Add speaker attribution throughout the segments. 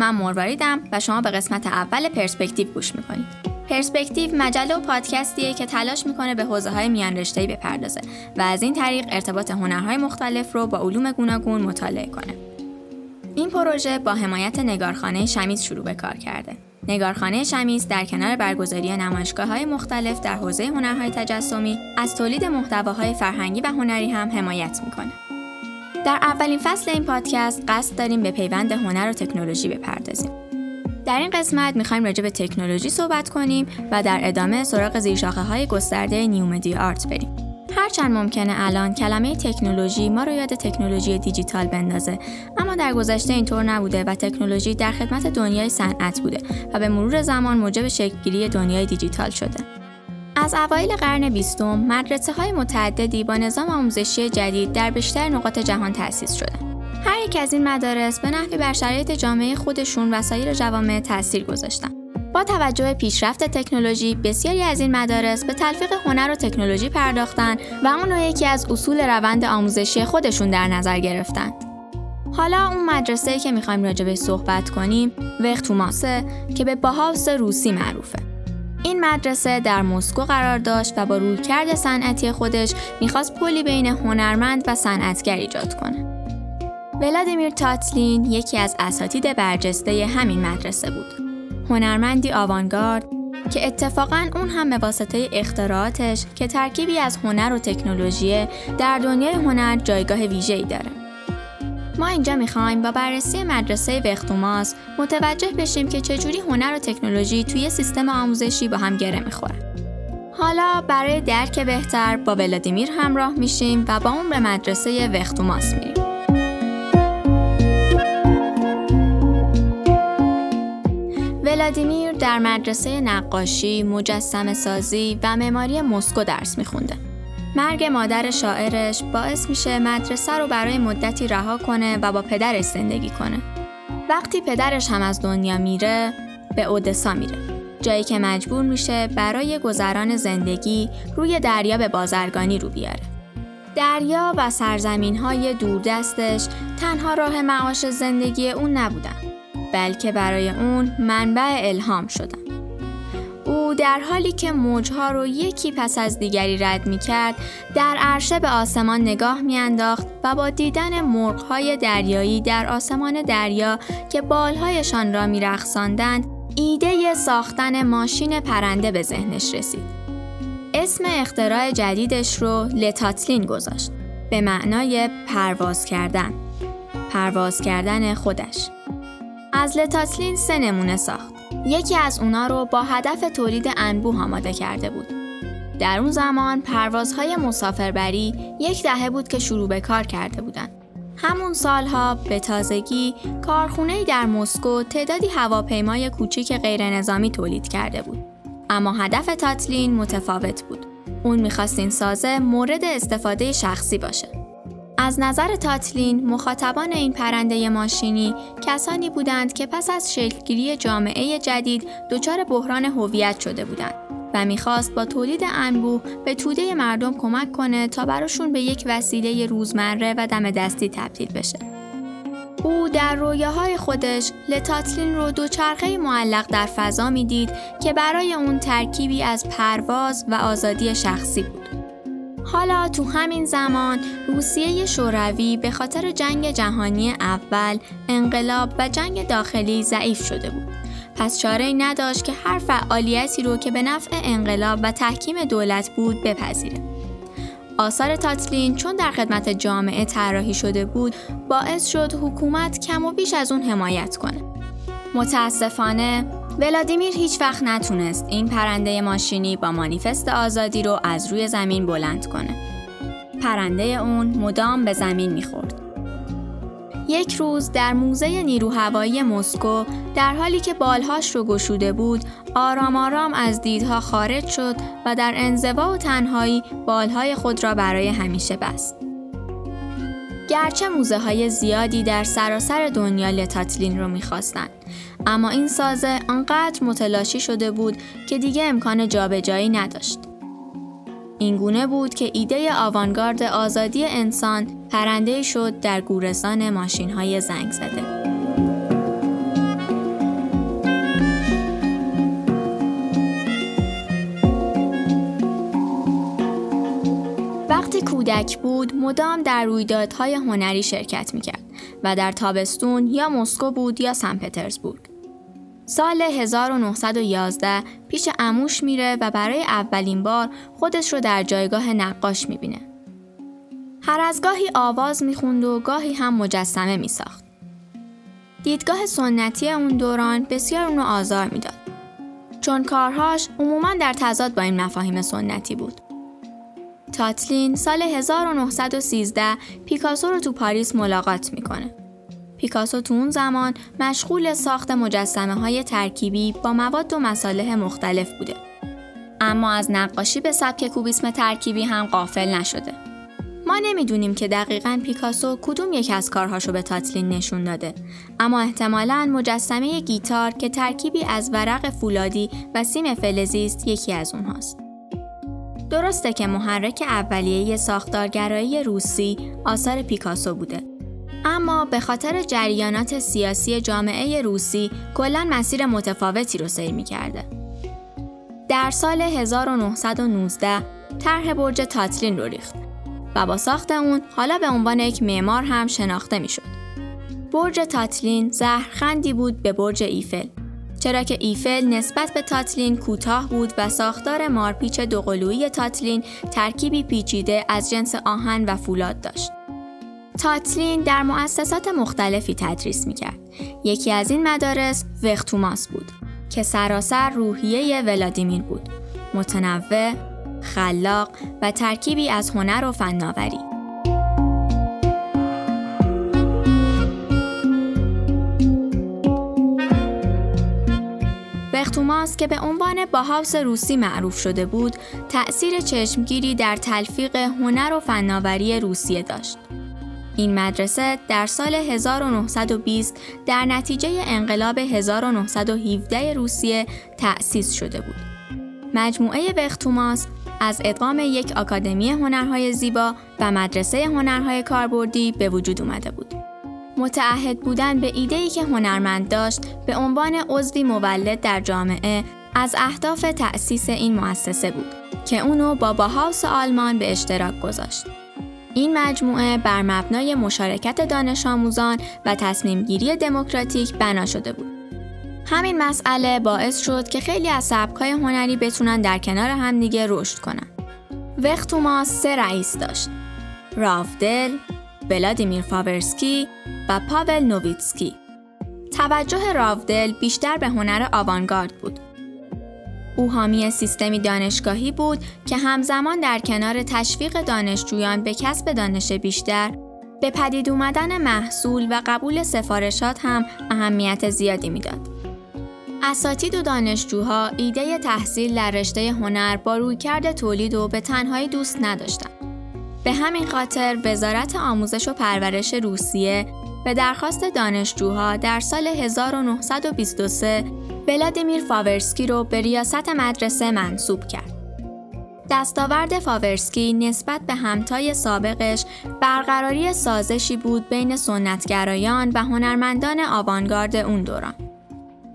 Speaker 1: من مرواریدم و شما به قسمت اول پرسپکتیو گوش می‌کنید. پرسپکتیو مجله و پادکستیه که تلاش می‌کنه به حوزه های میان رشته‌ای بپردازه و از این طریق ارتباط هنرهای مختلف رو با علوم گوناگون مطالعه کنه. این پروژه با حمایت نگارخانه شمیز شروع به کار کرده. نگارخانه شمیز در کنار برگزاری نمایشگاه های مختلف در حوزه هنرهای تجسمی از تولید محتواهای فرهنگی و هنری هم حمایت می‌کنه. در اولین فصل این پادکست قصد داریم به پیوند هنر و تکنولوژی بپردازیم. در این قسمت می‌خوایم راجع به تکنولوژی صحبت کنیم و در ادامه سراغ زیرشاخه های گسترده نیومدی آرت بریم. هرچند ممکنه الان کلمه تکنولوژی ما رو یاد تکنولوژی دیجیتال بندازه اما در گذشته اینطور نبوده و تکنولوژی در خدمت دنیای صنعت بوده و به مرور زمان موجب شکلگیری دنیای دیجیتال شده از اوایل قرن بیستم مدرسه های متعددی با نظام آموزشی جدید در بیشتر نقاط جهان تأسیس شدند هر یک از این مدارس به نحوی بر شرایط جامعه خودشون و سایر جوامع تاثیر گذاشتن با توجه به پیشرفت تکنولوژی بسیاری از این مدارس به تلفیق هنر و تکنولوژی پرداختن و اون رو یکی از اصول روند آموزشی خودشون در نظر گرفتند. حالا اون مدرسه که می‌خوایم راجع صحبت کنیم وقت توماسه که به باهاوس روسی معروفه. این مدرسه در مسکو قرار داشت و با رویکرد صنعتی خودش می‌خواست پلی بین هنرمند و صنعتگر ایجاد کنه. ولادیمیر تاتلین یکی از اساتید برجسته همین مدرسه بود. هنرمندی آوانگارد که اتفاقا اون هم به واسطه اختراعاتش که ترکیبی از هنر و تکنولوژی در دنیای هنر جایگاه ویژه‌ای داره. ما اینجا می‌خوایم با بررسی مدرسه وختوماس متوجه بشیم که چجوری هنر و تکنولوژی توی سیستم آموزشی با هم گره می‌خورن. حالا برای درک بهتر با ولادیمیر همراه میشیم و با اون به مدرسه وختوماس میریم. ولادیمیر در مدرسه نقاشی، مجسم سازی و معماری مسکو درس میخونده. مرگ مادر شاعرش باعث میشه مدرسه رو برای مدتی رها کنه و با پدرش زندگی کنه. وقتی پدرش هم از دنیا میره، به اودسا میره. جایی که مجبور میشه برای گذران زندگی روی دریا به بازرگانی رو بیاره. دریا و سرزمین های دوردستش تنها راه معاش زندگی اون نبودن. بلکه برای اون منبع الهام شدن. در حالی که موجها رو یکی پس از دیگری رد می کرد در عرشه به آسمان نگاه می انداخت و با دیدن مرغهای دریایی در آسمان دریا که بالهایشان را می رخصاندند ایده ساختن ماشین پرنده به ذهنش رسید. اسم اختراع جدیدش رو لتاتلین گذاشت به معنای پرواز کردن پرواز کردن خودش از لتاتلین سه نمونه ساخت. یکی از اونا رو با هدف تولید انبوه آماده کرده بود. در اون زمان پروازهای مسافربری یک دهه بود که شروع به کار کرده بودند. همون سالها به تازگی کارخونه در مسکو تعدادی هواپیمای کوچیک غیر نظامی تولید کرده بود. اما هدف تاتلین متفاوت بود. اون می‌خواست این سازه مورد استفاده شخصی باشه. از نظر تاتلین مخاطبان این پرنده ماشینی کسانی بودند که پس از شکلگیری جامعه جدید دچار بحران هویت شده بودند و می‌خواست با تولید انبوه به توده مردم کمک کنه تا براشون به یک وسیله روزمره و دم دستی تبدیل بشه. او در رویاهای خودش لتاتلین رو دوچرخه معلق در فضا می‌دید که برای اون ترکیبی از پرواز و آزادی شخصی بود. حالا تو همین زمان روسیه شوروی به خاطر جنگ جهانی اول انقلاب و جنگ داخلی ضعیف شده بود. پس چاره نداشت که هر فعالیتی رو که به نفع انقلاب و تحکیم دولت بود بپذیره. آثار تاتلین چون در خدمت جامعه طراحی شده بود باعث شد حکومت کم و بیش از اون حمایت کنه. متاسفانه ولادیمیر هیچ وقت نتونست این پرنده ماشینی با مانیفست آزادی رو از روی زمین بلند کنه. پرنده اون مدام به زمین می‌خورد. یک روز در موزه نیرو هوایی مسکو در حالی که بالهاش رو گشوده بود آرام آرام از دیدها خارج شد و در انزوا و تنهایی بالهای خود را برای همیشه بست. گرچه موزه های زیادی در سراسر دنیا لتاتلین رو می‌خواستند اما این سازه آنقدر متلاشی شده بود که دیگه امکان جابجایی نداشت. این گونه بود که ایده آوانگارد آزادی انسان پرنده شد در گورستان ماشین های زنگ زده. وقتی کودک بود مدام در رویدادهای هنری شرکت می‌کرد و در تابستون یا مسکو بود یا سن پترزبورگ سال 1911 پیش اموش میره و برای اولین بار خودش رو در جایگاه نقاش می‌بینه. هر از گاهی آواز می‌خوند و گاهی هم مجسمه میساخت. دیدگاه سنتی اون دوران بسیار اونو آزار می‌داد. چون کارهاش عموما در تضاد با این مفاهیم سنتی بود. تاتلین سال 1913 پیکاسو رو تو پاریس ملاقات می‌کنه. پیکاسو تو اون زمان مشغول ساخت مجسمه های ترکیبی با مواد و مصالح مختلف بوده. اما از نقاشی به سبک کوبیسم ترکیبی هم قافل نشده. ما نمی‌دونیم که دقیقا پیکاسو کدوم یک از کارهاشو به تاتلین نشون داده اما احتمالا مجسمه گیتار که ترکیبی از ورق فولادی و سیم فلزی است یکی از اونهاست درسته که محرک اولیه ساختارگرایی روسی آثار پیکاسو بوده اما به خاطر جریانات سیاسی جامعه روسی کلا مسیر متفاوتی رو سیر می‌کرده. در سال 1919 طرح برج تاتلین رو ریخت و با ساخت اون حالا به عنوان یک معمار هم شناخته می‌شد. برج تاتلین زهرخندی بود به برج ایفل چرا که ایفل نسبت به تاتلین کوتاه بود و ساختار مارپیچ دوقلویی تاتلین ترکیبی پیچیده از جنس آهن و فولاد داشت. تاتلین در مؤسسات مختلفی تدریس می‌کرد. یکی از این مدارس وختوماس بود که سراسر روحیه ولادیمیر بود. متنوع، خلاق و ترکیبی از هنر و فناوری. وختوماس که به عنوان باهاوس روسی معروف شده بود، تأثیر چشمگیری در تلفیق هنر و فناوری روسیه داشت. این مدرسه در سال 1920 در نتیجه انقلاب 1917 روسیه تأسیس شده بود. مجموعه وختوماس از ادغام یک آکادمی هنرهای زیبا و مدرسه هنرهای کاربردی به وجود اومده بود. متعهد بودن به ایده‌ای که هنرمند داشت به عنوان عضوی مولد در جامعه از اهداف تأسیس این مؤسسه بود که اونو با باهاوس آلمان به اشتراک گذاشت. این مجموعه بر مبنای مشارکت دانش آموزان و تصمیم گیری دموکراتیک بنا شده بود. همین مسئله باعث شد که خیلی از سبکای هنری بتونن در کنار همدیگه رشد کنن. وختوما سه رئیس داشت. رافدل، ولادیمیر فاورسکی و پاول نوویتسکی. توجه رافدل بیشتر به هنر آوانگارد بود او حامی سیستمی دانشگاهی بود که همزمان در کنار تشویق دانشجویان به کسب دانش بیشتر به پدید اومدن محصول و قبول سفارشات هم اهمیت زیادی می‌داد. اساتید و دانشجوها ایده تحصیل در رشته هنر با رویکرد تولید و به تنهایی دوست نداشتند. به همین خاطر وزارت آموزش و پرورش روسیه به درخواست دانشجوها در سال 1923 ولادیمیر فاورسکی رو به ریاست مدرسه منصوب کرد. دستاورد فاورسکی نسبت به همتای سابقش برقراری سازشی بود بین سنتگرایان و هنرمندان آوانگارد اون دوران.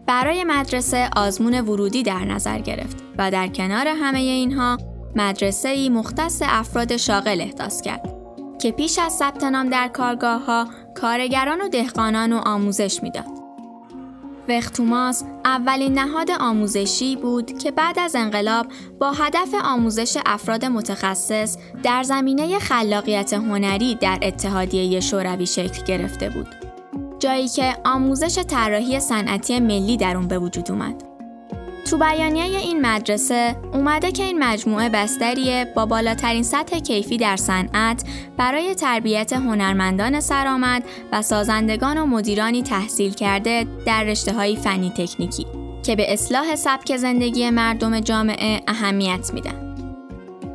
Speaker 1: برای مدرسه آزمون ورودی در نظر گرفت و در کنار همه اینها مدرسه ای مختص افراد شاغل احداث کرد که پیش از ثبت نام در کارگاه ها کارگران و دهقانان و آموزش می‌داد. وختوماس اولین نهاد آموزشی بود که بعد از انقلاب با هدف آموزش افراد متخصص در زمینه خلاقیت هنری در اتحادیه شوروی شکل گرفته بود. جایی که آموزش طراحی صنعتی ملی در اون به وجود اومد. تو بیانیه این مدرسه اومده که این مجموعه بستریه با بالاترین سطح کیفی در صنعت برای تربیت هنرمندان سرآمد و سازندگان و مدیرانی تحصیل کرده در رشته های فنی تکنیکی که به اصلاح سبک زندگی مردم جامعه اهمیت میدن.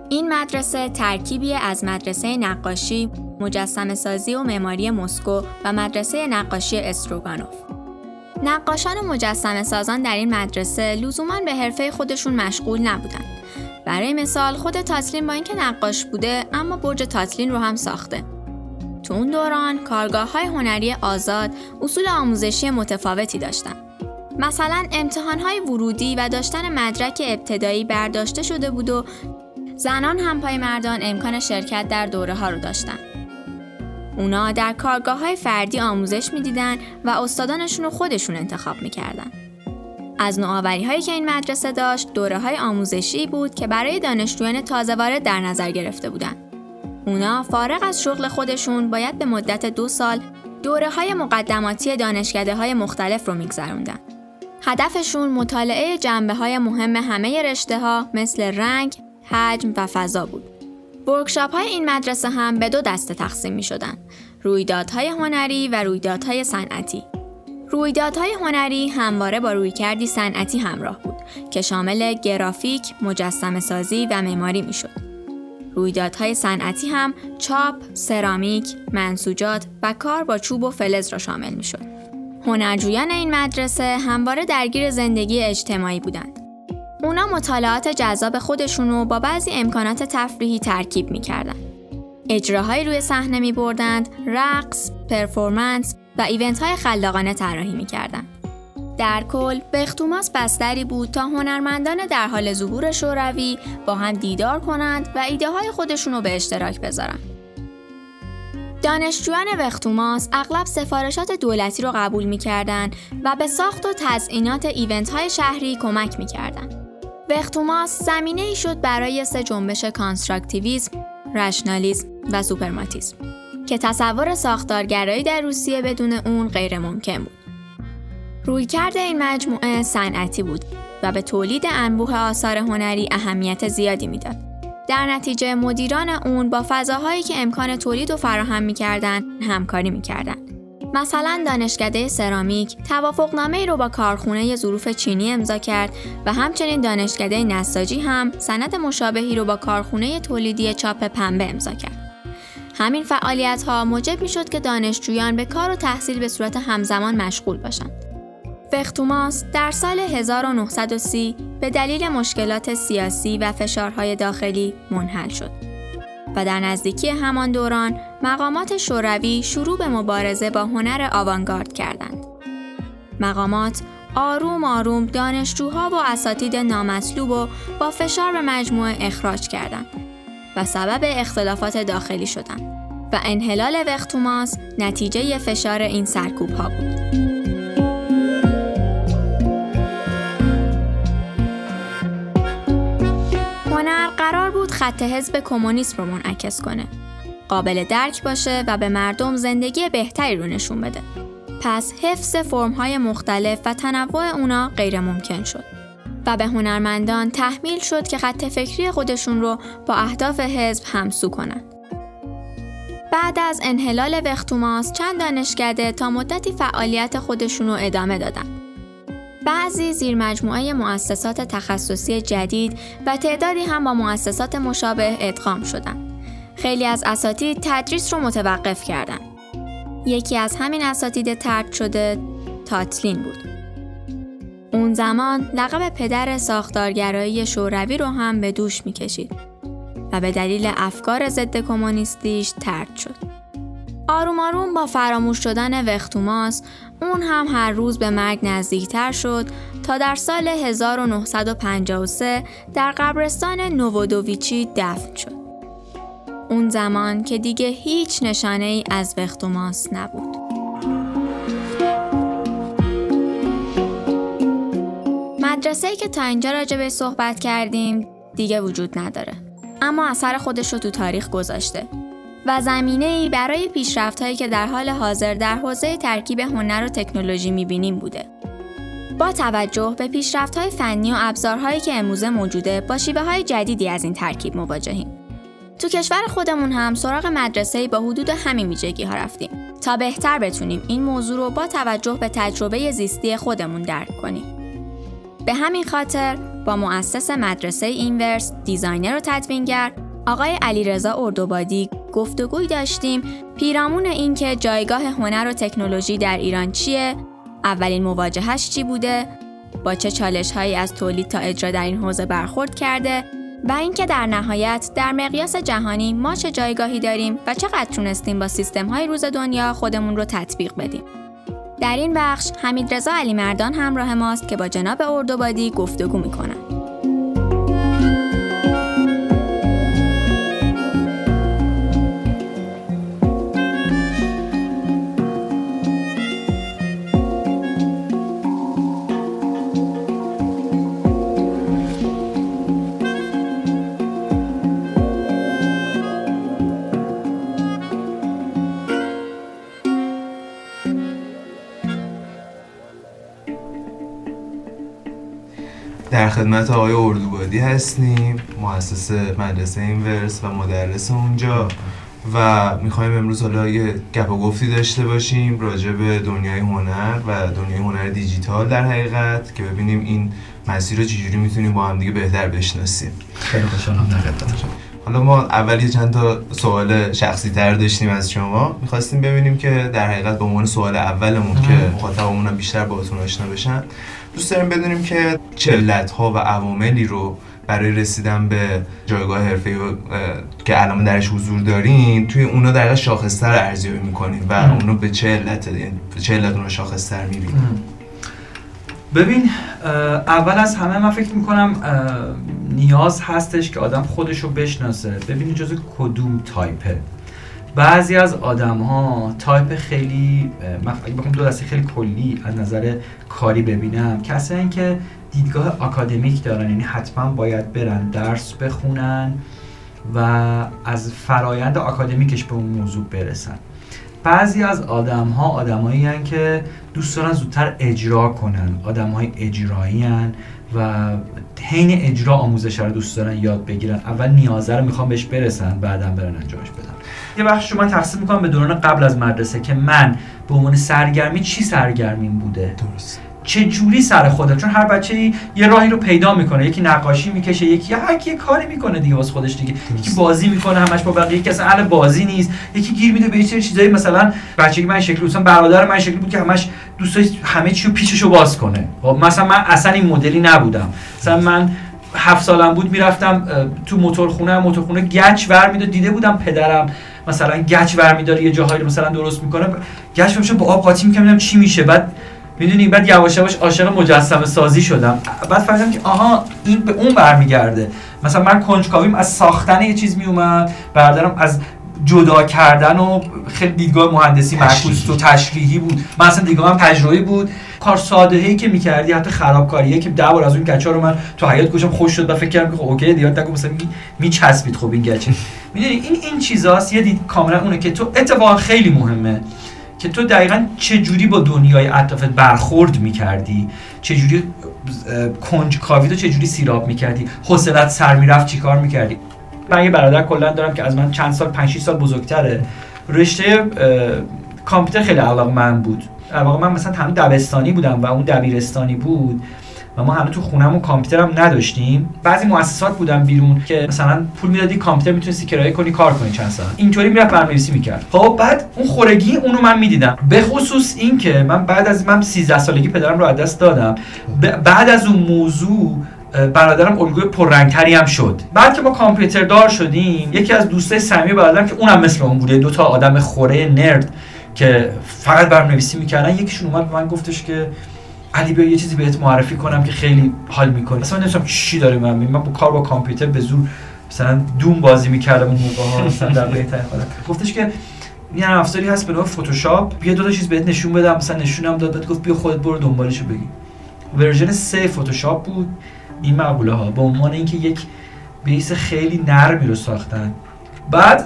Speaker 1: این مدرسه ترکیبی از مدرسه نقاشی، مجسم سازی و معماری مسکو و مدرسه نقاشی استروگانوف. نقاشان و مجسم سازان در این مدرسه لزوما به حرفه خودشون مشغول نبودن. برای مثال خود تاتلین با اینکه نقاش بوده اما برج تاتلین رو هم ساخته. تو اون دوران کارگاه های هنری آزاد اصول آموزشی متفاوتی داشتن. مثلا امتحان های ورودی و داشتن مدرک ابتدایی برداشته شده بود و زنان هم پای مردان امکان شرکت در دوره ها رو داشتن. اونا در کارگاه های فردی آموزش می‌دیدن و استادانشون رو خودشون انتخاب می‌کردن. از نوآوری هایی که این مدرسه داشت دوره های آموزشی بود که برای دانشجویان تازه وارد در نظر گرفته بودند. اونا فارغ از شغل خودشون باید به مدت دو سال دوره های مقدماتی دانشکده های مختلف رو میگذروندن. هدفشون مطالعه جنبه های مهم همه رشته ها مثل رنگ، حجم و فضا بود. ورکشاپ های این مدرسه هم به دو دسته تقسیم می شدن. رویدادهای هنری و رویدادهای صنعتی. رویدادهای هنری همواره با رویکردی صنعتی همراه بود که شامل گرافیک، مجسم سازی و معماری می شد. رویدادهای صنعتی هم چاپ، سرامیک، منسوجات و کار با چوب و فلز را شامل می شد. هنرجویان این مدرسه همواره درگیر زندگی اجتماعی بودند. اونا مطالعات جذاب خودشونو با بعضی امکانات تفریحی ترکیب می‌کردن. اجراهایی روی صحنه می بردند، رقص، پرفورمنس و ایونت های خلاقانه طراحی می‌کردند. در کل بختوماس بستری بود تا هنرمندان در حال ظهور شوروی با هم دیدار کنند و ایده های خودشون رو به اشتراک بذارند. دانشجویان وختوماس اغلب سفارشات دولتی رو قبول می‌کردند و به ساخت و تزئینات event های شهری کمک می‌کردند. وختوماس زمینه ای شد برای سه جنبش constructivism، rationalism و suprematism که تصور ساختارگرایی در روسیه بدون اون غیر ممکن بود. رویکرد این مجموعه صنعتی بود و به تولید انبوه آثار هنری اهمیت زیادی می‌داد. در نتیجه مدیران اون با فضاهایی که امکان تولید و فراهم می‌کردند همکاری می‌کردند. مثلا دانشکده سرامیک توافقنامه ای رو با کارخونه ظروف چینی امضا کرد و همچنین دانشکده نساجی هم سند مشابهی رو با کارخونه تولیدی چاپ پنبه امضا کرد. همین فعالیت ها موجب می شد که دانشجویان به کار و تحصیل به صورت همزمان مشغول باشند. فختوماس در سال 1930 به دلیل مشکلات سیاسی و فشارهای داخلی منحل شد و در نزدیکی همان دوران مقامات شوروی شروع به مبارزه با هنر آوانگارد کردند. مقامات آروم آروم دانشجوها و اساتید نامطلوب و با فشار به مجموعه اخراج کردند و سبب اختلافات داخلی شدند و انحلال وختوماس نتیجه فشار این سرکوب ها بود. خط حزب کمونیسم رو منعکس کنه. قابل درک باشه و به مردم زندگی بهتری رو نشون بده. پس حفظ فرمهای مختلف و تنوع اونا غیر ممکن شد. و به هنرمندان تحمیل شد که خط فکری خودشون رو با اهداف حزب همسو کنند. بعد از انحلال وختوماس چند دانشکده تا مدتی فعالیت خودشون رو ادامه دادن. بعضی زیر مجموعه مؤسسات تخصصی جدید و تعدادی هم با مؤسسات مشابه ادغام شدند. خیلی از اساتید تدریس رو متوقف کردند. یکی از همین اساتید ترد شده تاتلین بود. اون زمان لقب پدر ساختارگرایی شوروی رو هم به دوش می‌کشید و به دلیل افکار ضد کمونیستیش ترد شد. آروم آروم با فراموش شدن وختوماس اون هم هر روز به مرگ نزدیکتر شد تا در سال 1953 در قبرستان نوودوویچی دفن شد. اون زمان که دیگه هیچ نشانه ای از وختوماس نبود. مدرسه ای که تا اینجا راجع به صحبت کردیم دیگه وجود نداره. اما اثر خودش رو تو تاریخ گذاشته و زمینه ای برای پیشرفت هایی که در حال حاضر در حوزه ترکیب هنر و تکنولوژی می‌بینیم بوده. با توجه به پیشرفت های فنی و ابزارهایی که امروزه موجوده با شیوه های جدیدی از این ترکیب مواجهیم. تو کشور خودمون هم سراغ مدرسه‌ای با حدود همین ویژگی ها رفتیم تا بهتر بتونیم این موضوع رو با توجه به تجربه زیستی خودمون درک کنیم. به همین خاطر با مؤسس مدرسه اینورس designer و تدوینگر آقای علیرضا اردوبادی گفتگوی داشتیم پیرامون اینکه جایگاه هنر و تکنولوژی در ایران چیه اولین مواجهش چی بوده با چه چالش هایی از تولید تا اجرا در این حوزه برخورد کرده و اینکه در نهایت در مقیاس جهانی ما چه جایگاهی داریم و چقدر تونستیم با سیستم های روز دنیا خودمون رو تطبیق بدیم. در این بخش حمید رضا علی مردان همراه ماست که با جناب اردوبادی گفتگو می‌کنند
Speaker 2: در خدمت آقای اردوبادی هستیم. مؤسس مدرسه اینورس و مدرس اونجا. و می‌خوایم امروز حالا یه گپ و گفتی داشته باشیم راجع به دنیای هنر و دنیای هنر دیجیتال در حقیقت که ببینیم این مسیر رو چجوری می‌تونیم با هم دیگه بهتر بشناسیم.
Speaker 3: خیلی خوشحالم در
Speaker 2: حالا ما اول یه چند تا سوال شخصی تر داشتیم از شما. می‌خواستیم ببینیم که در حقیقت به عنوان سوال اولمون که مخاطبمون بیشتر باهاتون آشنا بشن دوست داریم بدونیم که چلت ها و عواملی رو برای رسیدن به جایگاه حرفه که الان درش حضور دارین توی اونا در شاخصتر ارزیابی می‌کنین و اونو به چه علت یعنی به چه علت اونو شاخصتر می‌بینین
Speaker 3: ببین اول از همه من فکر می‌کنم نیاز هستش که آدم خودش رو بشناسه. ببینید جزو کدوم تایپه. بعضی از آدم ها تایپ خیلی اگه بخوام دو دسته خیلی کلی از نظر کاری ببینم کسایی که دیدگاه آکادمیک دارن یعنی حتما باید برن درس بخونن و از فرایند آکادمیکش به اون موضوع برسن. بعضی از آدم ها آدمایی که دوست دارن زودتر اجرا کنن آدم های اجرایی و حین اجرا آموزش رو دوست دارن یاد بگیرن. اول نیازه رو می‌خوام بهش برسن بعدا برن انجامش بدن. یه بخش رو من تقسیم می‌کنم به دوران قبل از مدرسه که من به عنوان سرگرمی چی سرگرمیم بوده؟
Speaker 2: درست.
Speaker 3: چه جوری سر خوده چون هر بچه یه راهی رو پیدا می‌کنه یکی نقاشی می‌کشه یکی هر کی کاری می‌کنه دیگه واسه خودش دیگه. یکی بازی می‌کنه همش با بقیه کسی اهل بازی نیست. یکی گیر میده به یه چیزایی مثلا بچگی من شکلی مثلا برادر من شکلی بود که همش دوست همه چی رو پیچشو باز کنه. خب مثلا من اصلا این مدلی نبودم. مثلا من هفت سالم بود می‌رفتم تو موتورخونه موتورخونه گچ ور می‌داد دیده بودم پدرم مثلا گچ ور میداره یه جاهایی رو مثلا درست می‌کنه. گچ میشه با آب قاطی می‌کنم چی میشه؟ بعد می‌دونی بعد یواش یواش عاشق مجسمه سازی شدم. بعد فهمیدم که آها این به اون برمیگرده. مثلا من کنجکاویم از ساختن یه چیز میومد بردارم از جدا کردن و خیلی دیدگاه مهندسی معکوس و تشریحی بود. من اصلا دیدگاه هم تجربی بود. کار ساده ای که می‌کردی حتی خرابکاریه که ده بار از اون گچا رو من تو حیات گوشم خوش شد. و فکر کردم که خب اوکی دیگه نگو مثلا میچسبید خب این گچه. می‌دونی این این چیزاست. یه دید کاملا اونه که تو اتفاقا خیلی مهمه که تو دقیقا چجوری با دنیای اطرافت برخورد می‌کردی؟ چجوری کنج کاوی تو چجوری سیراب می‌کردی؟ حوصلت سر می‌رفت چیکار می‌کردی؟ من یه برادر کلا دارم که از من چند سال 5 سال بزرگتره. رشته کامپیوتر خیلی علاقه من بود. واقع من مثلا همین دبستانی بودم و اون دبیرستانی بود و ما همه تو خونهمون کامپیوتر هم نداشتیم. بعضی مؤسسات بودن بیرون که مثلا پول می‌دادی کامپیوتر می‌تونستی کرایه کنی کار کنی چند ساعت. اینطوری می‌رفت برنامه‌نویسی می‌کرد. خب بعد اون خورگی اونو من می‌دیدم. به خصوص این که من بعد از من 13 سالگی پدرم رو از دست دادم. بعد از اون موضوع برادرم الگوی پررنگتری هم شد. بعد که ما کامپیوتر دار شدیم یکی از دوستای صمیمی برادرم که اونم مثل اون بوده دو تا آدم خوره نرد که فقط برنامه‌نویسی می‌کردن یکیشون اومد به من گفتش که علی بیا یه چیزی بهت معرفی کنم که خیلی حال می‌کنی. اصلا نمی‌دونم چی داره من من با کار با کامپیوتر به زور مثلا دوم بازی می‌کردم اون موقع ها مثلا در بهتر خودم گفتش که یه افزاری هست به نام فتوشاپ بیا دو تا چیز بهت نشون بدم. مثلا نشونم داد. بعد گفت بیا خودت برو دنبالشو بگی. ورژن 3 فتوشاپ بود. این مقوله ها به عنوان اینکه یک بیس خیلی نرمی رو ساختن. بعد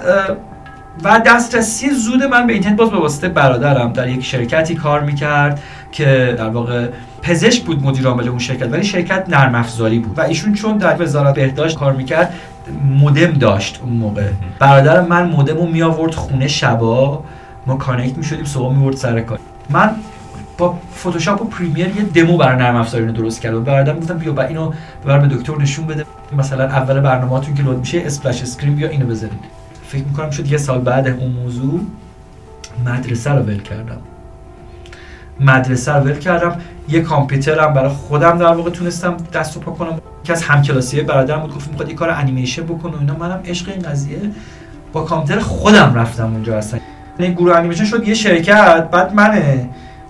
Speaker 3: و دسترسی زود من به اینترنت باز به واسطه برادرم در یک شرکتی کار می‌کرد که در واقع پزشک بود مدیر عامل اون شرکت ولی شرکت نرم افزاری بود. و ایشون چون در وزارت بهداشت کار می‌کرد مودم داشت اون موقع. برادر من مودم رو می آورد خونه شبا. ما connect می شدیم صبح می سر کار. من با فتوشاپ و پریمیر یه دمو برای نرم افزاری رو درست کردم. برادرم گفتم بیا با اینو ببر به دکتر نشون بده. مثلا اول برنامه‌تون که load میشه splash screen بیا اینو بزنید فکر می‌کنم شد یه سال بعد اون موضوع مدرسه رو ول کردم. مدرسه رو ول کردم. یه کامپیوترم برای خودم در واقع تونستم دست و پا کنم. که از همکلاسی برادرم بود گفت می‌خواد یه کار انیمیشن بکنه و اینا. منم عشق این قضیه. با کامپیوتر خودم رفتم اونجا اصلا. یعنی گروه انیمیشن شد یه شرکت بعد من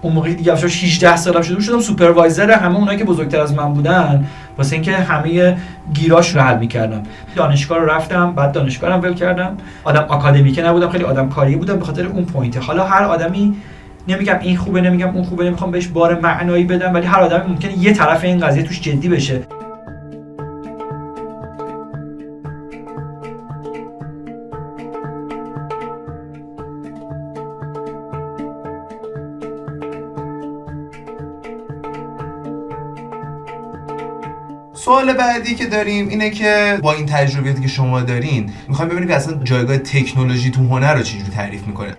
Speaker 3: اون موقع دیگه 18 سالم شده شدم supervisor همه اونایی که بزرگتر از من بودن. واسه اینکه همه گیراش رو حل می‌کردم. دانشگاه رو رفتم بعد دانشگاه رو ول کردم. آدم آکادمیکه نبودم خیلی آدم کاری بودم به خاطر اون پوینت. حالا هر آدمی نمیگم این خوبه نمیگم اون خوبه نمی‌خوام بهش بار معنایی بدم ولی هر آدمی ممکنه یه طرف این قضیه توش جدی بشه.
Speaker 2: سوال بعدی که داریم اینه که با این تجربیاتی که شما دارین می‌خوایم ببینیم که اصلا جایگاه تکنولوژی تو هنر رو چجوری تعریف می‌کنه.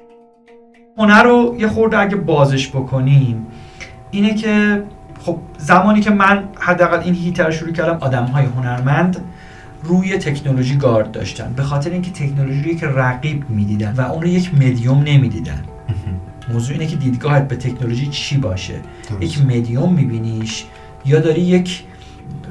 Speaker 3: هنر رو یه خورده اگه بازش بکنیم اینه که خب زمانی که من حداقل این هیتر شروع کردم آدم های هنرمند روی تکنولوژی گارد داشتن به خاطر اینکه تکنولوژی رو که رقیب می‌دیدن و اون رو یک مدیوم نمی‌دیدن. موضوع اینه که دیدگاهت به تکنولوژی چی باشه؟ یک مدیوم میبینیش یا داری یک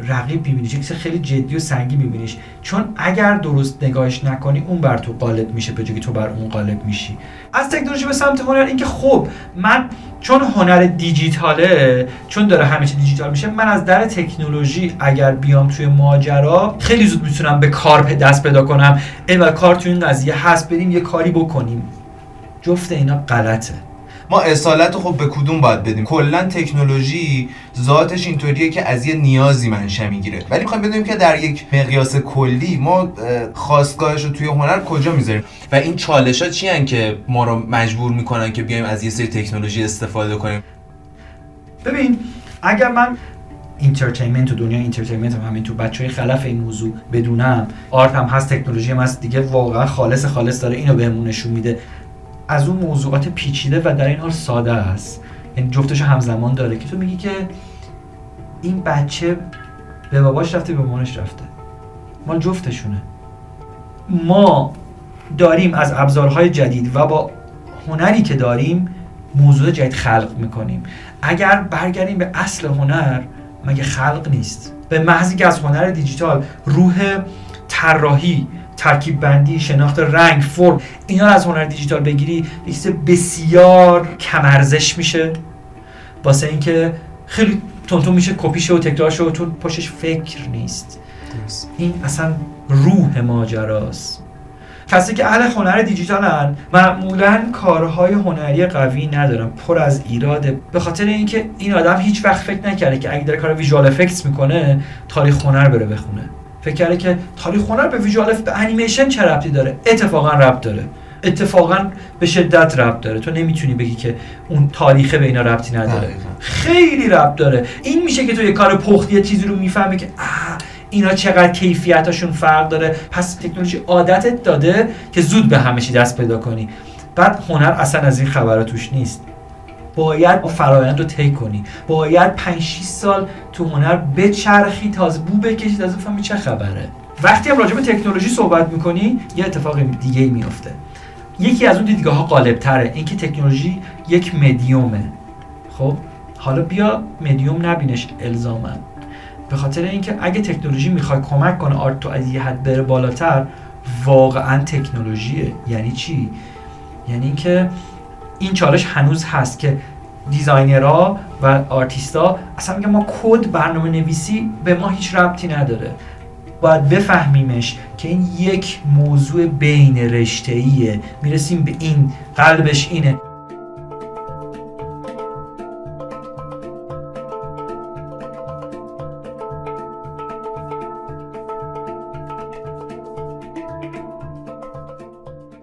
Speaker 3: رقیب میبینیش یک خیلی جدی و سنگی میبینیش. چون اگر درست نگاهش نکنی اون بر تو غالب میشه به که تو بر اون غالب میشی. از تکنولوژی به سمت هنر اینکه خب من چون هنر دیجیتاله چون داره همه چی دیجیتال میشه من از در تکنولوژی اگر بیام توی ماجرا خیلی زود می‌تونم به کار دست پیدا کنم. و کار توی این قضیه هست بریم یه کاری بکنیم. جفت اینا غلطه.
Speaker 2: ما اصالت خب به کدوم باید بدیم؟ کلا تکنولوژی ذاتش اینطوریه که از یه نیازی منشأ می‌گیره. ولی می‌خوایم بدونیم که در یک مقیاس کلی ما خواستگاهش رو توی هنر کجا می‌ذاریم؟ و این چالش ها چی که ما رو مجبور می‌کنن که بیایم از یه سری تکنولوژی استفاده کنیم؟
Speaker 3: ببین اگر من entertainment و دنیا entertainment هم همین تو بچه های خلف این موضوع بدونم art هم هست تکنولوژی هم هست دیگه واقعا خالص خالص داره اینو بهمون نشون میده. از اون موضوعات پیچیده و در این حال ساده است. یعنی جفتش همزمان داره که تو میگی که این بچه به باباش رفته به مامانش رفته. مال جفتشونه. ما داریم از ابزارهای جدید و با هنری که داریم موضوع جدید خلق می‌کنیم. اگر برگردیم به اصل هنر مگه خلق نیست؟ به محضی که از هنر دیجیتال روح طراحی ترکیب بندی شناخت رنگ فرم اینا رو از هنر دیجیتال بگیری یه بسیار کمارزش میشه. واسه اینکه خیلی تونتون میشه کپیشه و تکرارشه و تو پشتش فکر نیست. این اصلا روح ماجراست. کسی که اهل هنر دیجیتالن معمولا کارهای هنری قوی ندارن پر از ایراده. به خاطر اینکه این آدم هیچ وقت فکر نکرده که اگه داره کار ویژوال افکتس می‌کنه تاریخ هنر بره بخونه. فکر کرده که تاریخ هنر به ویژوال به انیمیشن چه ربطی داره؟ اتفاقا ربط داره. اتفاقا به شدت ربط داره. تو نمی‌تونی بگی که اون تاریخ به اینا ربطی نداره. خیلی ربط داره. این میشه که تو یه کار پختی چیزی رو می‌فهمی که آه اینا چقدر کیفیتاشون فرق داره. پس تکنولوژی عادتت داده که زود به همه چی دست پیدا کنی. بعد هنر اصلا از این خبرات توش نیست. باید فرایند رو طی کنی. باید 5 6 سال تو هنر بچرخی تازه بو بکشی تازه بفهمی چه خبره. وقتی هم راجع به تکنولوژی صحبت می‌کنی یه اتفاق دیگه میفته یکی از اون دیدگاه ها غالب تره اینکه تکنولوژی یک مدیومه. خب حالا بیا مدیوم نبینش الزاما. به خاطر اینکه اگه تکنولوژی می‌خوای کمک کنه آرت تو از یه حد بره بالاتر واقعا تکنولوژیه. یعنی چی؟ یعنی اینکه این چالش هنوز هست که دیزاینرها و آرتیستا اصلا میگن ما کد برنامه نویسی به ما هیچ ربطی نداره. باید بفهمیمش که این یک موضوع بین رشته می‌رسیم به این قلبش اینه.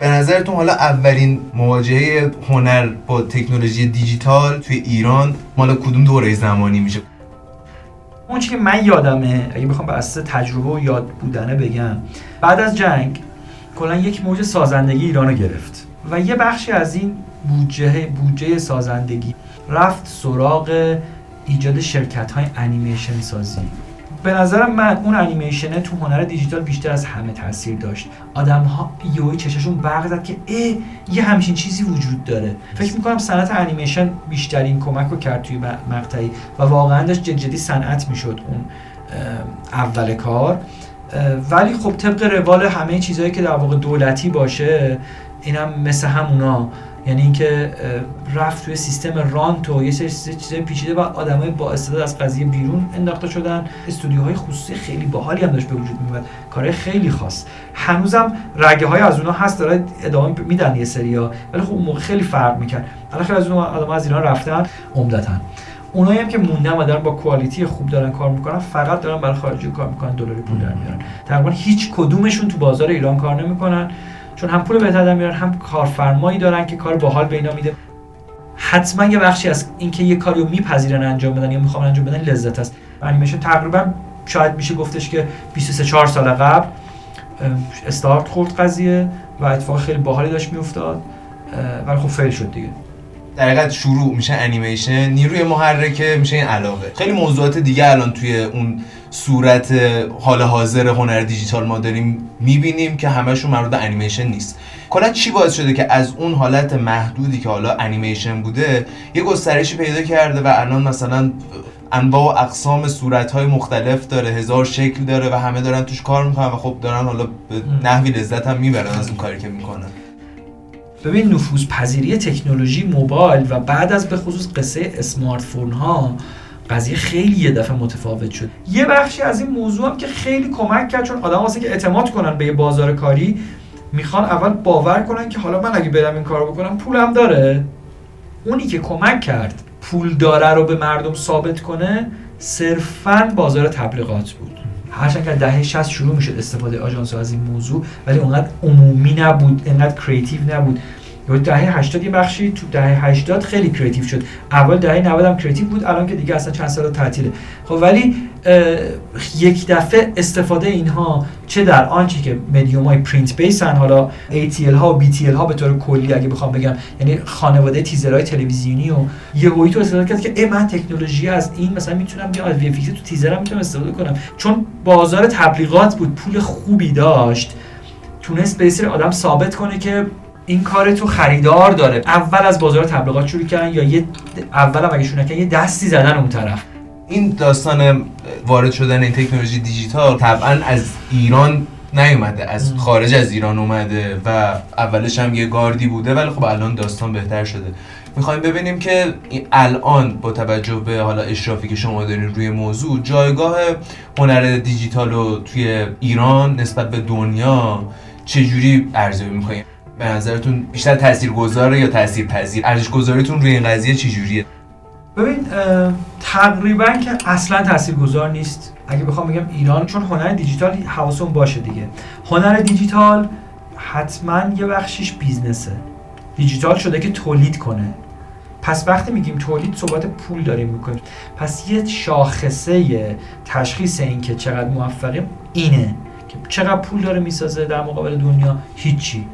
Speaker 2: نظرتون حالا اولین مواجهه هنر با تکنولوژی دیجیتال توی ایران مال کدوم دوره زمانی میشه؟
Speaker 3: اون که من یادمه اگه بخوام به اساس تجربه و یاد بودنه بگم بعد از جنگ کلا یک موج سازندگی ایران رو گرفت و یه بخشی از این بودجه بودجه سازندگی رفت سراغ ایجاد شرکت های انیمیشن سازی. به نظرم من اون انیمیشنه تو هنر دیجیتال بیشتر از همه تاثیر داشت. آدم ها یوی چششون برق زد که ای یه همچین چیزی وجود داره. فکر می‌کنم صنعت انیمیشن بیشترین کمک رو کرد توی مقطعی و واقعا داشت جدی صنعت می‌شد اون اول کار. ولی خب طبق روال همه چیزهایی که در واقع دولتی باشه اینم مثل همونا. یعنی اینکه رفت توی سیستم رانت و یه سری چیزای پیچیده و آدمای با استعداد از قضیه بیرون انداخته شدن. استودیوهای خصوصی خیلی باحالی هم داشت به وجود میومد کارهای خیلی خاص. هنوزم رگه های از اونها هست داره ادامه میدن یه سریا ولی خب اون موقع خیلی فرق می‌کرد. الان خیلی از اون آدم از ایران رفتن عمدتا. اونایی هم که موندن و دارن با کوالیتی خوب دارن کار می‌کنن فقط دارن برای خارجی کار می‌کنن دلاری پول در میارن. تقریبا هیچ کدومشون تو بازار ایران کار نمی‌کنن. چون هم پول بهتر میارن هم کارفرمایی دارن که کار باحال به اینا میده. حتما یه بخشی از اینکه یه کاری رو میپذیرن انجام بدن یا می‌خوان انجام بدن لذت است. انیمیشن تقریبا شاید میشه گفتش که 23 4 سال قبل استارت خورد قضیه و اتفاق خیلی باحالی داشت میافتاد ولی خب fail شد دیگه.
Speaker 2: در شروع میشه انیمیشن نیروی محرکه میشه این علاقه. خیلی موضوعات دیگه الان توی اون صورت حال حاضر هنر دیجیتال ما داریم می‌بینیم که همشون مربوط انیمیشن نیست. کلا چی باعث شده که از اون حالت محدودی که حالا انیمیشن بوده یه گسترشی پیدا کرده و الان مثلا انواع و اقسام صورت مختلف داره هزار شکل داره و همه دارن توش کار می‌کنن و خب دارن حالا به نحوی لذت هم می‌برن از اون کاری که می‌کنن.
Speaker 3: ببین نفوذ پذیری تکنولوژی موبایل و بعد از به خصوص قصه اسمارت فون ها قضیه خیلی یه دفعه متفاوت شد. یه بخشی از این موضوع هم که خیلی کمک کرد چون آدم واسه که اعتماد کنن به یه بازار کاری می‌خوان اول باور کنن که حالا من اگه برم این کارو بکنم پولم داره. اونی که کمک کرد پول داره رو به مردم ثابت کنه صرفا بازار تبلیغات بود. هرچند که دهه 60 شروع می‌شد استفاده آژانس از این موضوع ولی اونقدر عمومی نبود انقدر creative نبود. یا دهه 80 یه بخشی تو دهه 80 خیلی creative شد. اول دهه 90 هم creative بود الان که دیگه اصلا چند سال تعطیله. خب ولی یک دفعه استفاده اینها چه در آنچه که مدیوم های print base ان حالا ATL ها و BTL ها به طور کلی اگه بخوام بگم یعنی خانواده تیزرهای تلویزیونی و یه تو استفاده کرد که ای من تکنولوژی از این مثلا می‌تونم بیام از وی تو تیزرم می‌تونم استفاده کنم. چون بازار تبلیغات بود پول خوبی داشت. تونست به آدم ثابت کنه که این کار تو خریدار داره. اول از بازار تبلیغات شروع کردن یا یه اول اگه شونه یه دستی زدن اون طرف.
Speaker 2: این داستان وارد شدن این تکنولوژی دیجیتال طبعا از ایران نیومده از خارج از ایران اومده و اولش هم یه گاردی بوده ولی خب الان داستان بهتر شده. می‌خوایم ببینیم که الان با توجه به حالا اشرافی که شما دارین روی موضوع جایگاه هنر دیجیتال رو توی ایران نسبت به دنیا چجوری ارزیابی می‌کنیم به نظرتون بیشتر تاثیرگذاره یا تاثیرپذیر؟ ارزش گذاریتون روی این قضیه چجوریه؟
Speaker 3: ببین تقریبا که اصلا تاثیرگذار نیست. اگه بخوام بگم ایران چون هنر دیجیتال حواسون باشه دیگه. هنر دیجیتال حتما یه بخشیش بیزنسه. دیجیتال شده که تولید کنه. پس وقتی میگیم تولید صحبت پول داریم می‌کنیم. پس یه شاخصه تشخیص این که چقدر موفقیم اینه که چقدر پول داره می‌سازه در مقابل دنیا. هیچی.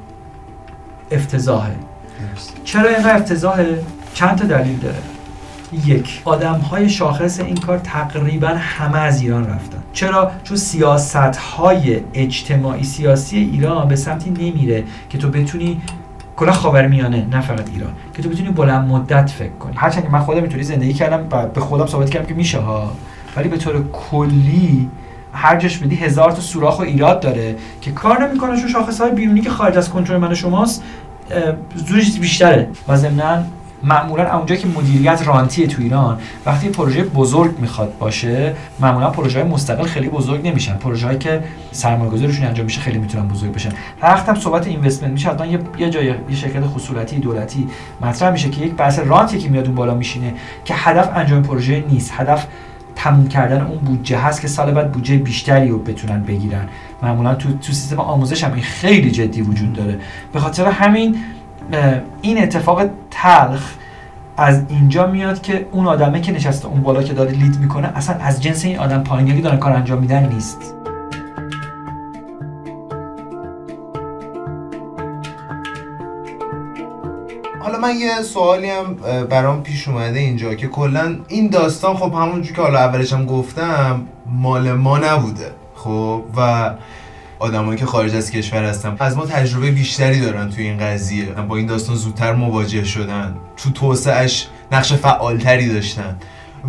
Speaker 3: افتضاحه. چرا اینقدر افتضاحه؟ چند تا دلیل داره. یک. آدم های شاخص این کار تقریبا همه از ایران رفتن. چرا؟ چون سیاست های اجتماعی سیاسی ایران به سمتی نمیره که تو بتونی کلا میانه نه فقط ایران که تو بتونی بلند مدت فکر کنی. هرچند من خودم اینطوری زندگی کردم و به خودم ثابت کردم که میشه ها. ولی به طور کلی هر جش بدی هزار تا سوراخ و ایراد داره که کار نمی‌کنه. چون شاخص های بیرونی که خارج از کنترل من شماست زورش بیشتره. و ضمن معمولا اونجا که مدیریت رانتی تو ایران وقتی پروژه بزرگ می‌خواد باشه معمولا پروژه های مستقل خیلی بزرگ نمیشن. پروژه هایی که سرمایه‌گذاریشون انجام میشه خیلی می‌تونن بزرگ بشن. هر وقت هم صحبت اینوستمنت میشه حتما یه جای یه شرکت خصوصی دولتی مطرح میشه که یک بحث رانتی که میاد اون بالا میشینه که هدف انجام پروژه نیست. هدف تموم کردن اون بودجه هست که سال بعد بودجه بیشتری رو بتونن بگیرن. معمولا تو تو سیستم آموزش هم این خیلی جدی وجود داره. به خاطر همین این اتفاق تلخ از اینجا میاد که اون آدمه که نشسته اون بالا که داره لید می‌کنه اصلا از جنس این آدم پایینی که دارن کار انجام میدن نیست.
Speaker 2: حالا من یه سوالی هم برام پیش اومده اینجا که کلا این داستان خب همونجور که حالا اولش هم گفتم مال ما نبوده خب؟ و آدمایی که خارج از کشور هستن. از ما تجربه بیشتری دارن توی این قضیه. با این داستان زودتر مواجه شدن. تو توسعهش نقش فعالتری داشتن.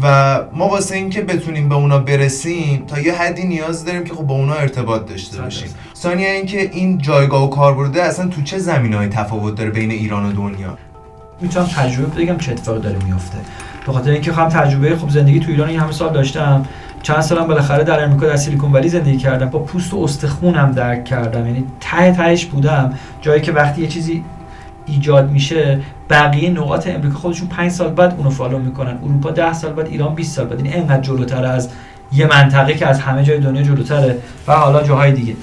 Speaker 2: و ما واسه اینکه بتونیم به اونا برسیم تا یه حدی نیاز داریم که خب با اونا ارتباط داشته باشیم. ثانیا اینکه این جایگاه و کاربرده اصلا تو چه زمینهای تفاوت داره بین ایران و دنیا؟
Speaker 3: می‌تونم تجربه بگم چه اتفاقی داره میفته به خاطر اینکه خواهم تجربه خوب زندگی تو ایران این همه سال داشتم. چند سالم بالاخره در امریکا در سیلیکون ولی زندگی کردم. با پوست و استخونم درک کردم. یعنی ته تهش بودم. جایی که وقتی یه چیزی ایجاد میشه بقیه نقاط امریکا خودشون 5 سال بعد اونو فالو می‌کنن. اروپا 10 سال بعد ایران 20 سال بعد. یعنی اینقدر جلوتر از یه منطقه که از همه جای دنیا جلوتره و حالا جاهای دیگه.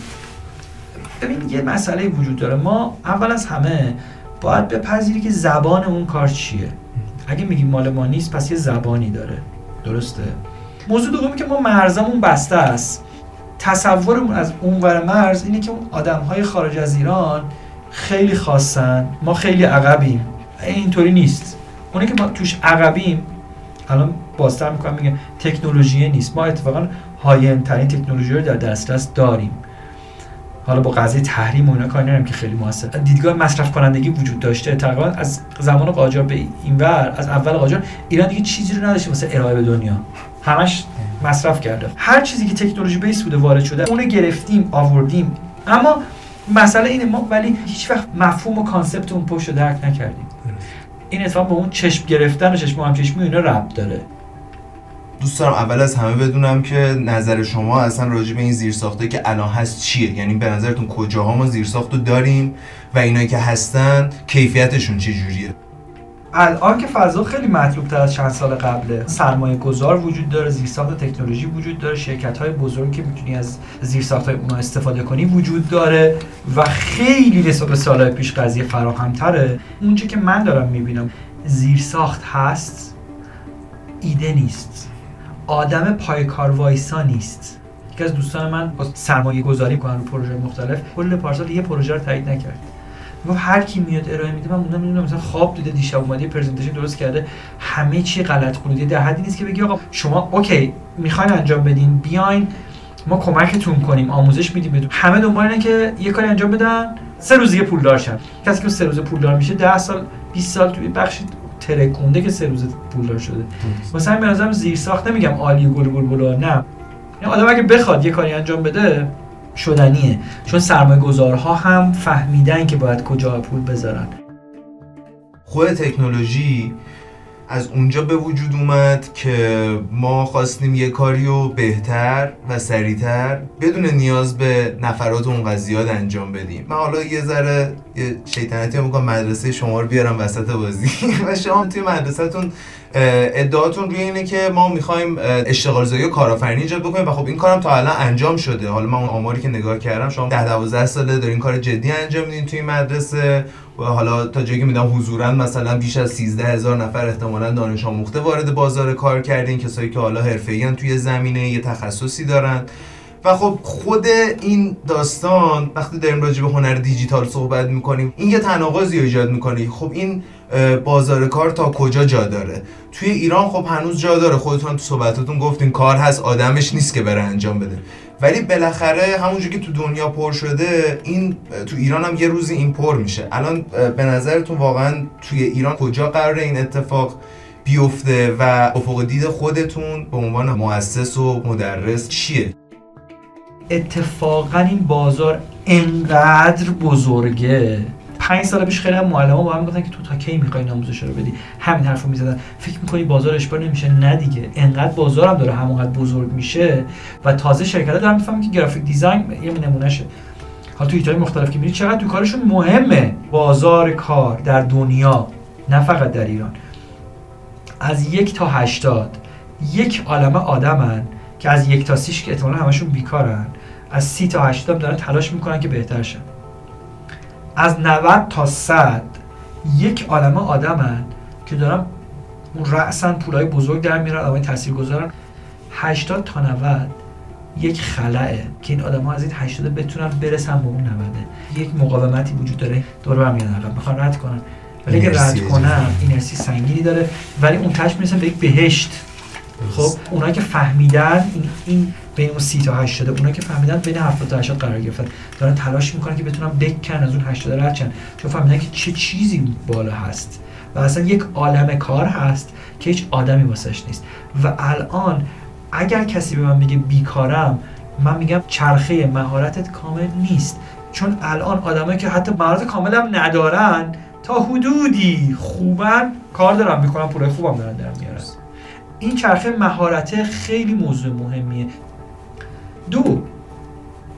Speaker 3: ببین یه مسئله وجود داره. ما اول از همه باید بپذیری که زبان اون کار چیه. اگه میگیم مال ما نیست پس یه زبانی داره. درسته؟ موضوع دومی که ما مرزمون بسته است. تصورمون از اونور مرز اینه که اون آدم های خارج از ایران خیلی خاصن. ما خیلی عقبیم. اینطوری نیست. اونی که ما توش عقبیم الان بازتر می‌کنم میگه تکنولوژی نیست. ما اتفاقا high ترین تکنولوژی رو در دسترس داریم. حالا با قضیه تحریم و اینا کاری نداریم که خیلی موثر. دیدگاه مصرف کنندگی وجود داشته. تقریبا از زمان قاجار به اینور از اول قاجار ایران دیگه چیزی رو نداشته واسه ارائه به دنیا. همش مصرف کرده. هر چیزی که تکنولوژی base بوده وارد شده اونو گرفتیم آوردیم. اما مسئله اینه ما ولی هیچ وقت مفهوم و concept اون پشت درک نکردیم. این اتفاق با اون چشم گرفتن و چشم هم چشمی اینا ربط داره.
Speaker 2: دوست دارم اول از همه بدونم که نظر شما اصلا راجع به این زیرساخته که الان هست چیه؟ یعنی به نظرتون کجاها ما زیرساخت رو داریم و اینایی که هستن کیفیتشون چه جوریه
Speaker 3: الان که فضا خیلی مطلوب تر از چند سال قبله. سرمایه گذار وجود داره زیرساخت تکنولوژی وجود داره شرکت های بزرگی که می‌تونی از زیرساخت های اونا استفاده کنی وجود داره و خیلی نسبت به سالهای پیش قضیه فراهم تره اونچه که من دارم می‌بینم زیرساخت هست ایده نیست. آدم پای کار وایسا نیست. یکی از دوستان من با سرمایه گذاری کنن رو پروژه مختلف کل پارسال یه پروژه رو تایید نکرد. هر کی میاد ارائه میده من موندم می‌دونم مثلا خواب دیده دیشب اومده پرزنتیشن درست کرده. همه چی غلط خونده. در حدی نیست که بگی آقا شما اوکی می‌خواین انجام بدین بیاین ما کمکتون کنیم آموزش میدیم بدون. همه دنبال اینه که یه کاری انجام بدن. سه روز دیگه پولدار شن. کسی که سه روز پولدار میشه 10 سال 20 سال توی بخش ترکونده که سه روز پولدار شده. مثلا به نظرم زیر ساخت نمیگم عالی و گل بلبلا نه آدم اگه بخواد یه کاری انجام بده شدنیه. چون سرمایه گذارها هم فهمیدن که باید کجا پول بذارن.
Speaker 2: خود تکنولوژی از اونجا به وجود اومد که ما خواستیم یه کاری رو بهتر و سریعتر بدون نیاز به نفرات اون زیاد انجام بدیم. من حالا یه ذره یه شیطنتی می‌کنم مدرسه شما رو بیارم وسط بازی. و شما توی مدرسهتون ادعاتون روی اینه که ما می‌خوایم اشتغال زایی و کارآفرینی ایجاد بکنیم و خب این کارم تا الان انجام شده. حالا من اون آماری که نگاه کردم شما 10 12 ساله دارین کار جدی انجام میدین توی مدرسه و حالا تا جایی که میدم حضورا مثلا بیش از 13 هزار نفر احتمالا دانش آموخته وارد بازار کار کردین کسایی که حالا حرفه‌ای توی زمینه یه تخصصی دارن. و خب خود این داستان وقتی داریم راجع به هنر دیجیتال صحبت می‌کنیم این یه تناقضی ایجاد می‌کنه. خب این بازار کار تا کجا جا داره. توی ایران خب هنوز جا داره. خودتون تو صحبتاتون گفتین کار هست آدمش نیست که بره انجام بده. ولی بالاخره همونجور که تو دنیا پر شده این تو ایران هم یه روزی این پر میشه. الان به نظرتون واقعا توی ایران کجا قراره این اتفاق بیفته و افق دید خودتون به عنوان مؤسس و مدرس چیه؟
Speaker 3: اتفاقا این بازار انقدر بزرگه پنج سال پیش خیلی معلم با هم گفتن که تو تا کی می‌خوای آموزش رو بدی؟ همین حرفو می‌زدن. فکر می‌کنی بازار اشبار نمیشه؟ نه دیگه. انقدر هم داره همونقدر بزرگ میشه و تازه شرکت دارن می‌فهمن که گرافیک دیزاین یه نمونهشه. حالا تو ایتای مختلف که میری چقدر تو کارشون مهمه. بازار کار در دنیا نه فقط در ایران. از یک تا هشتاد یک عالمه آدمن که از یک تا سیش که احتمالا همشون بیکارن. از سی تا هشتاد دارن تلاش می‌کنن که بهتر شن. از 90 تا 100 یک عالمه آدمن که دارن اون رأسن پولای بزرگ در میرن آدمای تاثیرگذارن. 80 تا 90 یک خلعه که این آدم ها از این 80 بتونن برسن به اون 90 یک مقاومتی وجود داره. دور برمیگردن عقب. می‌خوان رد کنن ولی اگه رد کنن اینرسی سنگینی داره. ولی اون تاش می‌رسن به یک بهشت. خب اونایی که فهمیدن این, این بین اون 30 تا 80 اونایی که فهمیدن بین 70 تا 80 قرار گرفتن. دارن تلاش می‌کنن که بتونن بکن از اون 80 رد چون فهمیدن که چه چیزی بالا هست. و اصلا یک عالم کار هست که هیچ آدمی واسش نیست. و الان اگر کسی به من بگه بیکارم من میگم چرخه مهارتت کامل نیست. چون الان آدمایی که حتی مهارت کامل هم ندارن تا حدودی خوبن کار دارن می‌کنن پول خوبم دارن در میارن. این چرخه مهارت خیلی موضوع مهمیه.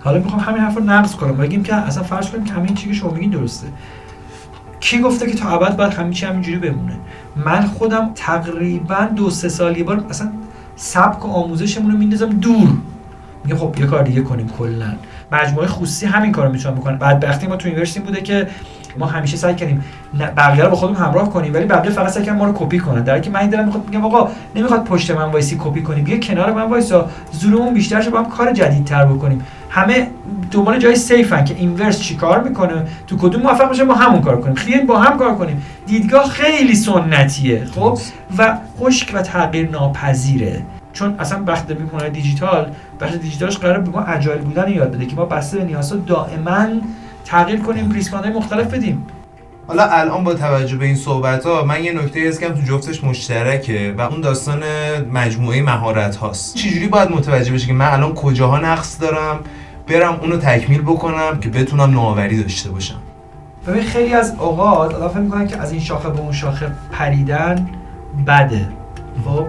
Speaker 3: حالا می‌خوام همین حرف رو نقض کنم. بگیم که اصلا فرض کنیم که همین چیزی که شما میگین درسته. کی گفته که تا ابد باید همین چی همینجوری بمونه؟ من خودم تقریبا دو سه سال یه بار اصلا سبک و آموزشمون رو میندازم دور. میگم خب یه کار دیگه کنیم کلا. مجموعه خصوصی همین کارو می‌تونن بعد وقتی ما تو university بوده که ما همیشه سعی کردیم بقیه رو با خودمون همراه کنیم ولی بقیه فقط سعی ما رو کپی کنن. در که من دلم می‌خواد میگم آقا نمی‌خواد پشت من وایسی کپی کنیم. بیا کنار من وایسا. زورمون بیشتر شه با هم کار جدیدتر بکنیم. همه دنبال جای سیفن که اینورس چیکار می‌کنه؟ تو کدوم موفق بشه ما همون کار کنیم. خیلی با هم کار کنیم. دیدگاه خیلی سنتیه خب؟ و خشک و تغییر ناپذیره. چون اصلا وقتی میمونه دیجیتال بخش دیجیتالش قرار به ما اجایل بودن یاد بده که ما بسته به نیازها دائما تغییر کنیم ریسپاندهای مختلف بدیم.
Speaker 2: حالا الان با توجه به این صحبت ها من یه نکته از تو جفتش مشترکه و اون داستان مجموعه مهارت هاست چجوری باید متوجه بشه که من الان کجاها نقص دارم؟ برم اونو تکمیل بکنم که بتونم نوآوری داشته باشم.
Speaker 3: ببین خیلی از اوقات آدم فکر می‌کنن که از این شاخه به اون شاخه پریدن بده. خب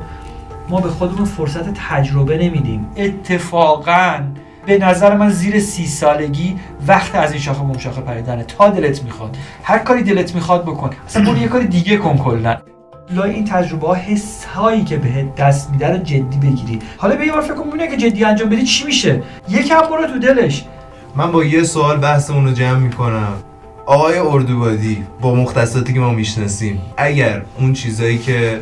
Speaker 3: ما به خودمون فرصت تجربه نمیدیم. اتفاقا به نظر من زیر سی سالگی وقت از این شاخه به اون شاخه پریدنه. تا دلت می‌خواد. هر کاری دلت می‌خواد بکن. اصلا برو یه کاری دیگه کن کلا. لای این تجربه ها حس هایی که بهت دست میده رو جدی بگیری. حالا به یه بار فکر کن که جدی انجام بدی چی میشه. یکم برو تو دلش.
Speaker 2: من با یه سوال بحثمون رو جمع می‌کنم. آقای اردوبادی با مختصاتی که ما می‌شناسیم اگر اون چیزایی که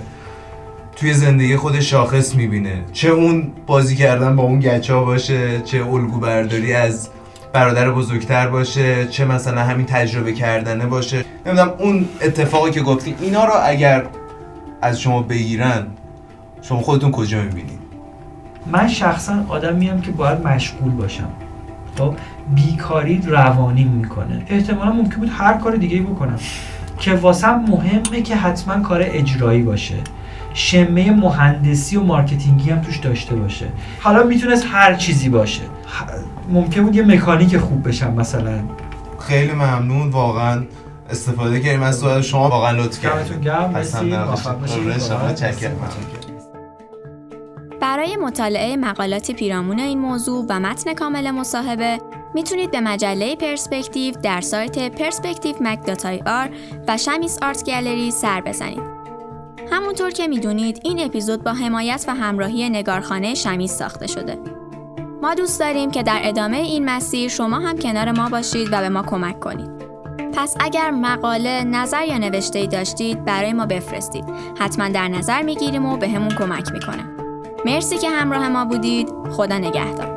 Speaker 2: توی زندگی خود شاخص می‌بینه چه اون بازی کردن با اون گچا باشه چه الگو برداری از برادر بزرگتر باشه چه مثلا همین تجربه کردنه باشه. نمی‌دونم اون اتفاقی که گفتی اینا رو اگر از شما بگیرن شما خودتون کجا می‌بینید؟
Speaker 3: من شخصا آدمیم که باید مشغول باشم. خب بیکاری روانی می‌کنه. احتمالا ممکن بود هر کار دیگه بکنم. که واسم مهمه که حتما کار اجرایی باشه. شمه مهندسی و مارکتینگی هم توش داشته باشه. حالا می‌تونست هر چیزی باشه. ممکن بود یه مکانیک خوب بشم مثلا.
Speaker 2: خیلی ممنون واقعا استفاده کردیم از سوال شما واقعا لطف
Speaker 3: کردید گرم
Speaker 1: برای مطالعه مقالات پیرامون این موضوع و متن کامل مصاحبه می‌تونید به مجله پرسپکتیو در سایت perspectivemac.ir و شمیس آرت گالری سر بزنید. همونطور که می‌دونید این اپیزود با حمایت و همراهی نگارخانه شمیز ساخته شده. ما دوست داریم که در ادامه این مسیر شما هم کنار ما باشید و به ما کمک کنید. پس اگر مقاله، نظر یا نوشته ای داشتید برای ما بفرستید. حتما در نظر می‌گیریم و به همون کمک می‌کنه. مرسی که همراه ما بودید. خدا نگهدار.